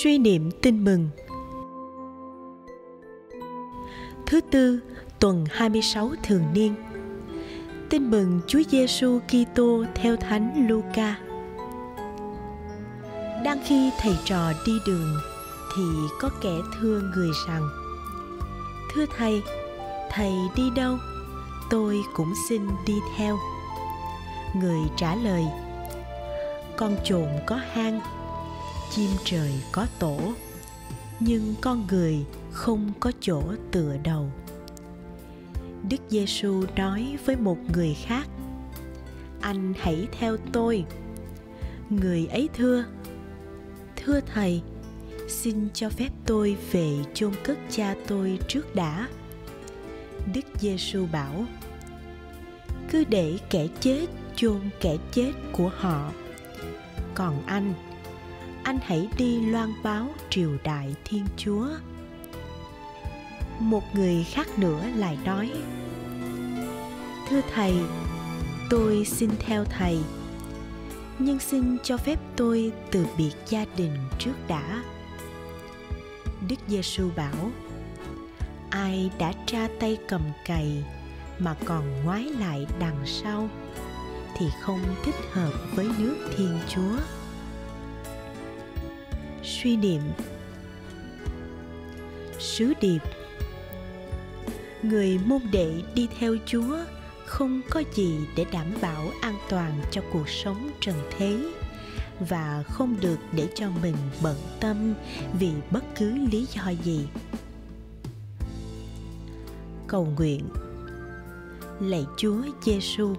Suy niệm tin mừng Thứ tư, tuần 26 thường niên Tin mừng Chúa Giêsu Kitô theo Thánh Luca. Đang khi thầy trò đi đường thì có kẻ thưa người rằng: Thưa thầy, thầy đi đâu? Tôi cũng xin đi theo. Người trả lời: Con trộm có hang, chim trời có tổ, nhưng con người không có chỗ tựa đầu Đức Giêsu nói với một người khác: Anh hãy theo tôi. Người ấy thưa: Thưa thầy, xin cho phép tôi về chôn cất cha tôi trước đã. Đức Giêsu bảo: Cứ để kẻ chết chôn kẻ chết của họ. Còn anh, anh hãy đi loan báo triều đại Thiên Chúa. Một người khác nữa lại nói, thưa thầy, tôi xin theo thầy, nhưng xin cho phép tôi từ biệt gia đình trước đã. Đức giêsu bảo, ai đã tra tay cầm cày mà còn ngoái lại đằng sau thì không thích hợp với nước thiên chúa suy niệm. Sứ điệp. Người môn đệ đi theo chúa không có gì để đảm bảo an toàn cho cuộc sống trần thế và không được để cho mình bận tâm vì bất cứ lý do gì. Cầu nguyện. Lạy chúa giêsu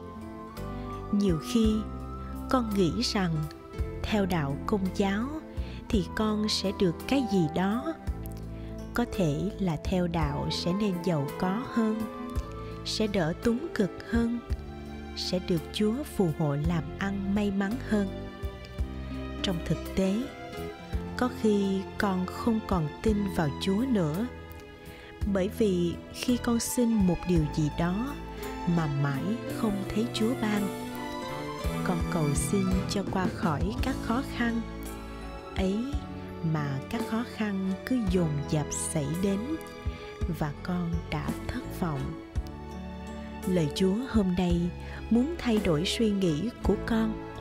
nhiều khi con nghĩ rằng theo đạo công giáo thì con sẽ được cái gì đó. Có thể là theo đạo sẽ nên giàu có hơn, sẽ đỡ túng cực hơn, sẽ được chúa phù hộ làm ăn may mắn hơn. Trong thực tế, có khi con không còn tin vào chúa nữa, bởi vì khi con xin một điều gì đó mà mãi không thấy chúa ban, con cầu xin cho qua khỏi các khó khăn ấy mà các khó khăn cứ dồn dập xảy đến và con đã thất vọng. Lời chúa hôm nay muốn thay đổi suy nghĩ của con.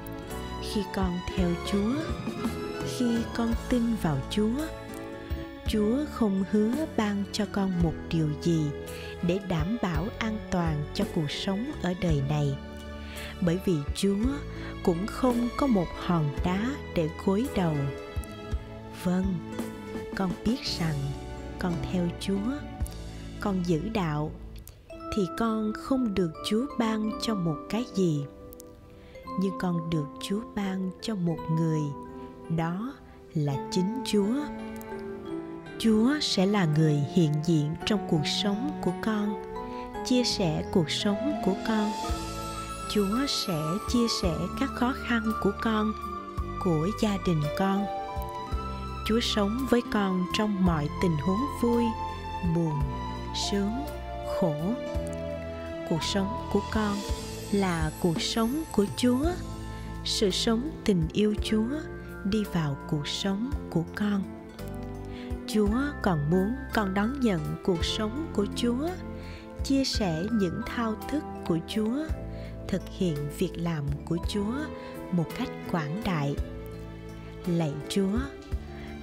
Khi con theo chúa, khi con tin vào chúa chúa không hứa ban cho con một điều gì để đảm bảo an toàn cho cuộc sống ở đời này bởi vì chúa cũng không có một hòn đá để gối đầu. Vâng con biết rằng con theo chúa, con giữ đạo thì con không được chúa ban cho một cái gì. Nhưng con được chúa ban cho một người, đó là chính chúa. Chúa sẽ là người hiện diện trong cuộc sống của con, chia sẻ cuộc sống của con chúa sẽ chia sẻ các khó khăn của con, của gia đình con. Chúa sống với con trong mọi tình huống vui, buồn, sướng, khổ. Cuộc sống của con là cuộc sống của chúa. Sự sống tình yêu chúa đi vào cuộc sống của con. Chúa còn muốn con đón nhận cuộc sống của chúa, chia sẻ những thao thức của chúa thực hiện việc làm của chúa một cách quảng đại. Lạy chúa,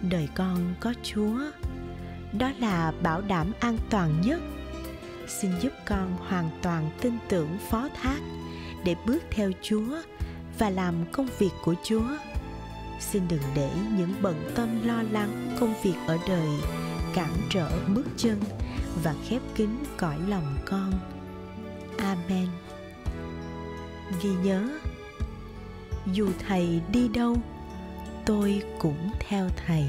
đời con có chúa, đó là bảo đảm an toàn nhất. Xin giúp con hoàn toàn tin tưởng phó thác để bước theo chúa và làm công việc của chúa. Xin đừng để những bận tâm lo lắng công việc ở đời cản trở bước chân và khép kín cõi lòng con. Amen ghi nhớ. Dù thầy đi đâu tôi cũng theo thầy.